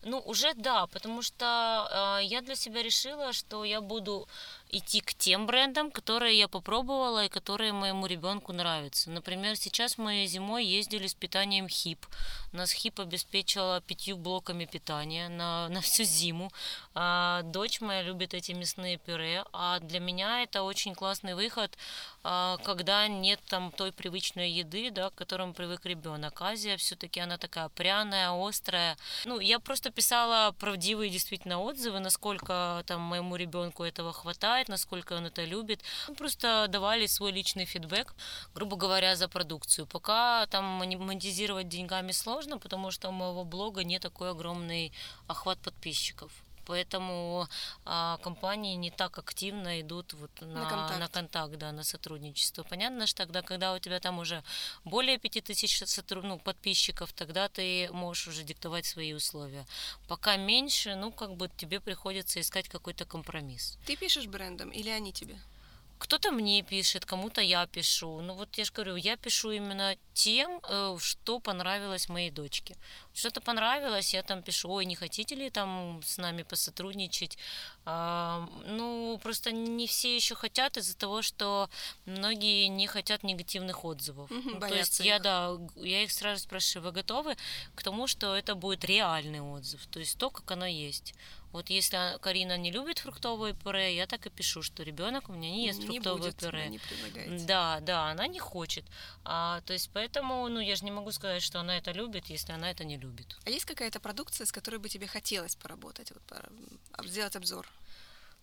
Ну, уже да, потому что э, я для себя решила, что я буду идти к тем брендам, которые я попробовала и которые моему ребенку нравятся. Например, сейчас мы зимой ездили с питанием ХИП. Нас ХИП обеспечила пятью блоками питания на, на всю зиму. А, дочь моя любит эти мясные пюре, а для меня это очень классный выход, а, когда нет там той привычной еды, да, к которому привык ребенок. Азия все-таки она такая пряная, острая. Ну, я просто писала правдивые действительно отзывы, насколько там моему ребенку этого хватает, насколько он это любит. Мы просто давали свой личный фидбэк, грубо говоря, за продукцию. Пока там монетизировать деньгами сложно, потому что у моего блога не такой огромный охват подписчиков. Поэтому а, компании не так активно идут вот на, контакт. на контакт, да, на сотрудничество. Понятно, что тогда, когда у тебя там уже более 5000 сотру- ну, подписчиков, тогда ты можешь уже диктовать свои условия. Пока меньше, ну, как бы тебе приходится искать какой-то компромисс. Ты пишешь брендом или они тебе? Кто-то мне пишет, кому-то я пишу. Ну вот я же говорю, я пишу именно тем, э, что понравилось моей дочке. Что-то понравилось, я там пишу, ой, не хотите ли там с нами посотрудничать? Ну, просто не все еще хотят из-за того, что многие не хотят негативных отзывов. Ну, то есть я, их. да, г- я их сразу спрашиваю, вы готовы к тому, что это будет реальный отзыв, то есть то, как оно есть. Вот если а, Карина не любит фруктовое пюре, я так и пишу, что ребенок у меня не ест не фруктовое будет, пюре. не предлагаете. Да, да, она не хочет. А, то есть поэтому, ну, я же не могу сказать, что она это любит, если она это не любит. А есть какая-то продукция, с которой бы тебе хотелось поработать, вот, сделать обзор?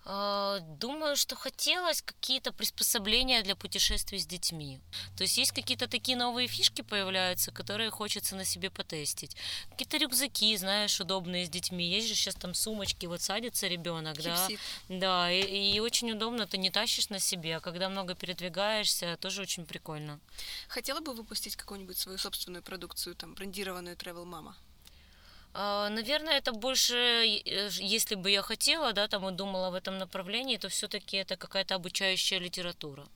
А, Думаю, что хотелось какие-то приспособления для путешествий с детьми. То есть есть какие-то такие новые фишки появляются, которые хочется на себе потестить. Какие-то рюкзаки, знаешь, удобные с детьми. Есть же сейчас там сумочки, вот садится ребенок, да. Да, и, и очень удобно, ты не тащишь на себе, а когда много передвигаешься, тоже очень прикольно. Хотела бы выпустить какую-нибудь свою собственную продукцию, там, брендированную Travel Mama? А, Наверное, это больше, э, если бы я хотела, да, там и думала в этом направлении, то все-таки это какая-то обучающая литература.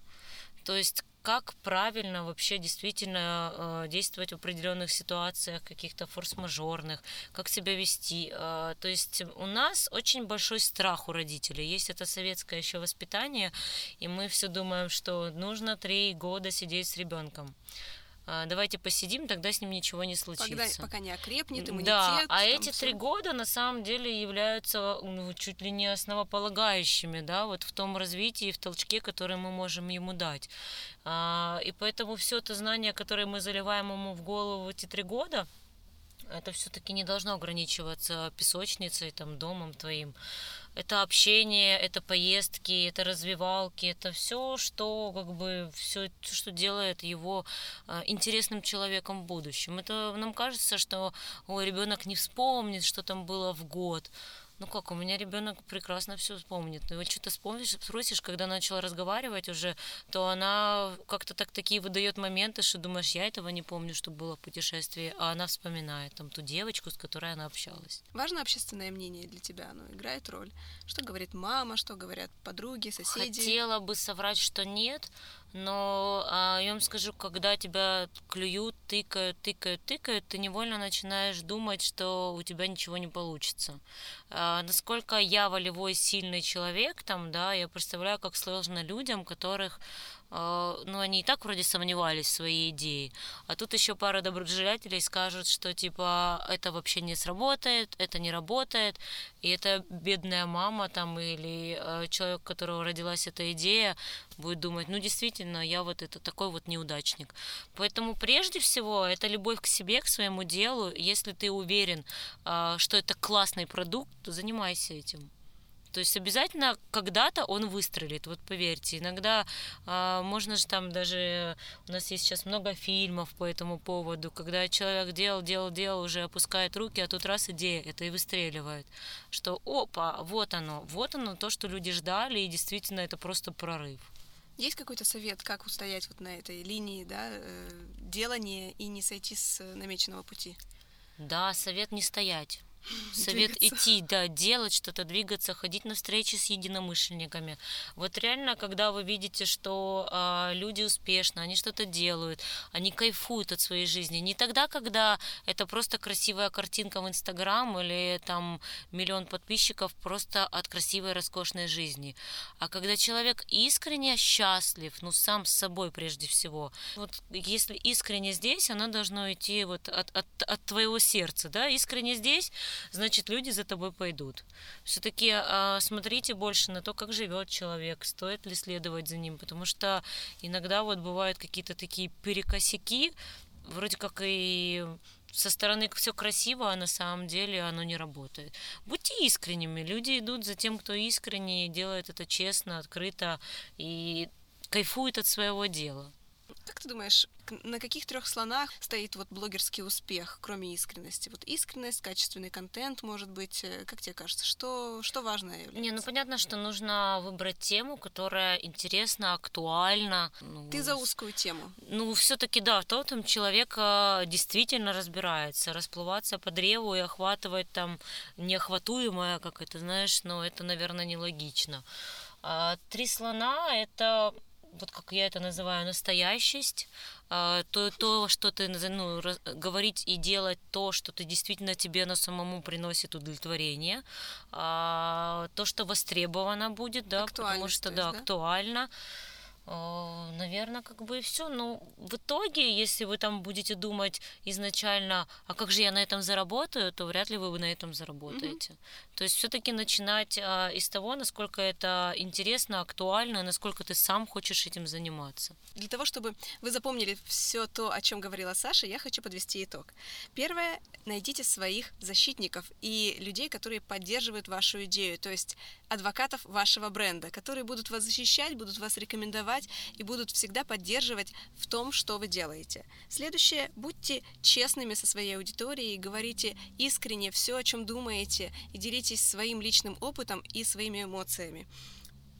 То есть как правильно вообще действительно э, действовать в определенных ситуациях, каких-то форс-мажорных, как себя вести. Э, то есть у нас очень большой страх у родителей. Есть это советское еще воспитание, и мы все думаем, что нужно три года сидеть с ребенком. Давайте посидим, тогда с ним ничего не случится. Когда, пока не окрепнет иммунитет. Да, а эти всё. три года на самом деле являются ну, чуть ли не основополагающими, да, вот в том развитии, в толчке, который мы можем ему дать. А, и поэтому все это знание, которое мы заливаем ему в голову в эти три года, это все-таки не должно ограничиваться песочницей, там, домом твоим. Это общение, это поездки, это развивалки, это все, что как бы все, что делает его а, интересным человеком в будущем. Это нам кажется, что ребенок не вспомнит, что там было в год. Ну как, у меня ребенок прекрасно все вспомнит. Ну, вот что-то вспомнишь, спросишь, когда начала разговаривать уже, то она как-то так такие выдает моменты, что думаешь, я этого не помню, что было в путешествии, а она вспоминает там ту девочку, с которой она общалась. Важно общественное мнение для тебя, оно играет роль. Что говорит мама, что говорят подруги, соседи? Хотела бы соврать, что нет, но а, я вам скажу, когда тебя клюют, тыкают, тыкают, тыкают, ты невольно начинаешь думать, что у тебя ничего не получится. А, насколько я волевой, сильный человек, там, да, я представляю, как сложно людям, которых ну, они и так вроде сомневались в своей идее. А тут еще пара доброжелателей скажут, что типа это вообще не сработает, это не работает, и эта бедная мама там или э, человек, которого родилась эта идея, будет думать, ну действительно, я вот это такой вот неудачник. Поэтому прежде всего это любовь к себе, к своему делу. Если ты уверен, э, что это классный продукт, то занимайся этим. То есть обязательно когда-то он выстрелит, вот поверьте. Иногда э, можно же там даже, у нас есть сейчас много фильмов по этому поводу, когда человек делал, делал, делал, уже опускает руки, а тут раз идея, это и выстреливает. Что опа, вот оно, вот оно то, что люди ждали, и действительно это просто прорыв. Есть какой-то совет, как устоять вот на этой линии, да, э, делания и не сойти с намеченного пути? Да, совет не стоять Совет двигаться. идти, да, делать что-то, двигаться, ходить на встречи с единомышленниками. Вот реально, когда вы видите, что а, люди успешно, они что-то делают, они кайфуют от своей жизни. Не тогда, когда это просто красивая картинка в Инстаграм или там миллион подписчиков просто от красивой, роскошной жизни, а когда человек искренне счастлив, ну сам с собой прежде всего. Вот если искренне здесь, оно должно идти вот от, от, от твоего сердца, да, искренне здесь значит, люди за тобой пойдут. Все-таки а, смотрите больше на то, как живет человек, стоит ли следовать за ним, потому что иногда вот бывают какие-то такие перекосяки, вроде как и со стороны все красиво, а на самом деле оно не работает. Будьте искренними. Люди идут за тем, кто искренне, делает это честно, открыто и кайфует от своего дела. Как ты думаешь, на каких трех слонах стоит вот блогерский успех, кроме искренности? Вот искренность, качественный контент, может быть, э, как тебе кажется, что, что важно является? Не, ну понятно, что нужно выбрать тему, которая интересна, актуальна. Ну, Ты за узкую тему. Ну, все-таки да, в том там человек а, действительно разбирается. Расплываться по древу и охватывать там неохватуемое, как это, знаешь, ну, это, наверное, нелогично. А, три слона это вот как я это называю, настоящесть, то, то что ты ну, говорить и делать то, что ты действительно тебе на самому приносит удовлетворение, а, то, что востребовано будет, да, потому что да, да, актуально. А, наверное, как бы и все. Но в итоге, если вы там будете думать изначально, а как же я на этом заработаю, то вряд ли вы на этом заработаете. Mm-hmm. То есть все-таки начинать а, из того, насколько это интересно, актуально, насколько ты сам хочешь этим заниматься. Для того, чтобы вы запомнили все то, о чем говорила Саша, я хочу подвести итог. Первое, найдите своих защитников и людей, которые поддерживают вашу идею, то есть адвокатов вашего бренда, которые будут вас защищать, будут вас рекомендовать и будут всегда поддерживать в том, что вы делаете. Следующее, будьте честными со своей аудиторией, говорите искренне все, о чем думаете, и делитесь своим личным опытом и своими эмоциями.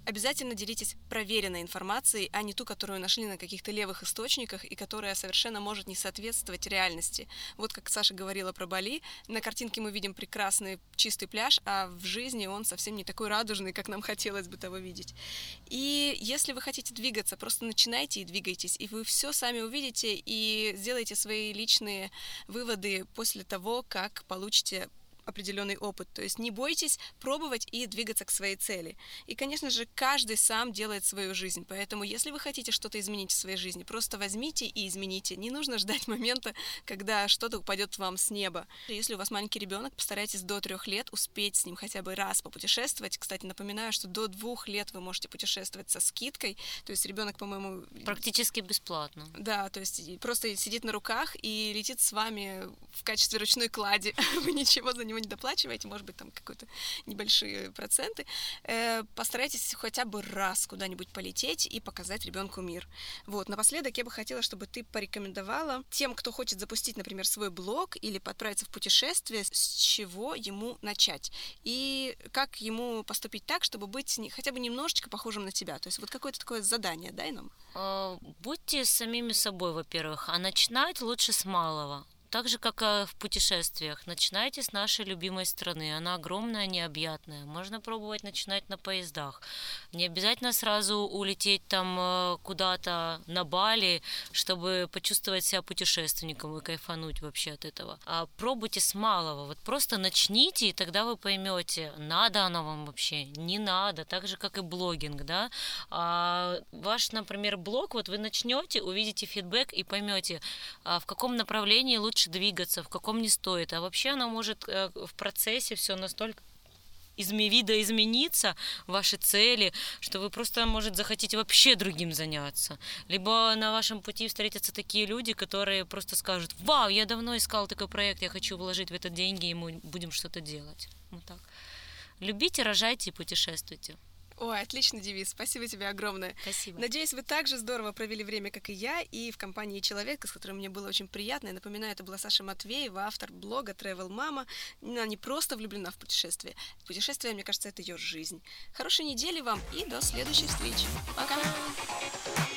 Обязательно делитесь проверенной информацией, а не ту, которую нашли на каких-то левых источниках и которая совершенно может не соответствовать реальности. Вот как Саша говорила про Бали, на картинке мы видим прекрасный чистый пляж, а в жизни он совсем не такой радужный, как нам хотелось бы того видеть. И если вы хотите двигаться, просто начинайте и двигайтесь, и вы все сами увидите и сделайте свои личные выводы после того, как получите определенный опыт. То есть не бойтесь пробовать и двигаться к своей цели. И, конечно же, каждый сам делает свою жизнь. Поэтому, если вы хотите что-то изменить в своей жизни, просто возьмите и измените. Не нужно ждать момента, когда что-то упадет вам с неба. Если у вас маленький ребенок, постарайтесь до трех лет успеть с ним хотя бы раз попутешествовать. Кстати, напоминаю, что до двух лет вы можете путешествовать со скидкой. То есть ребенок, по-моему... Практически бесплатно. Да, то есть просто сидит на руках и летит с вами в качестве ручной клади. вы ничего за него него не доплачиваете, может быть, там какие-то небольшие проценты, э, постарайтесь хотя бы раз куда-нибудь полететь и показать ребенку мир. Вот, напоследок я бы хотела, чтобы ты порекомендовала тем, кто хочет запустить, например, свой блог или отправиться в путешествие, с чего ему начать и как ему поступить так, чтобы быть хотя бы немножечко похожим на тебя. То есть вот какое-то такое задание дай нам. А, будьте самими собой, во-первых, а начинать лучше с малого. Так же, как и в путешествиях. Начинайте с нашей любимой страны. Она огромная, необъятная. Можно пробовать начинать на поездах. Не обязательно сразу улететь там э, куда-то на Бали, чтобы почувствовать себя путешественником и кайфануть вообще от этого. А пробуйте с малого. Вот просто начните, и тогда вы поймете, надо оно вам вообще, не надо. Так же, как и блогинг, да. А ваш, например, блог, вот вы начнете, увидите фидбэк и поймете, а в каком направлении лучше лучше двигаться, в каком не стоит. А вообще она может э, в процессе все настолько изме видоизмениться, ваши цели, что вы просто, может, захотите вообще другим заняться. Либо на вашем пути встретятся такие люди, которые просто скажут, вау, я давно искал такой проект, я хочу вложить в это деньги, и мы будем что-то делать. Вот так. Любите, рожайте и путешествуйте. Ой, отличный девиз. Спасибо тебе огромное. Спасибо. Надеюсь, вы также здорово провели время, как и я, и в компании человека, с которым мне было очень приятно. Я напоминаю, это была Саша Матвеева, автор блога Travel Mama. Она не просто влюблена в путешествие. Путешествие, мне кажется, это ее жизнь. Хорошей недели вам и до следующей встречи. Пока! Пока.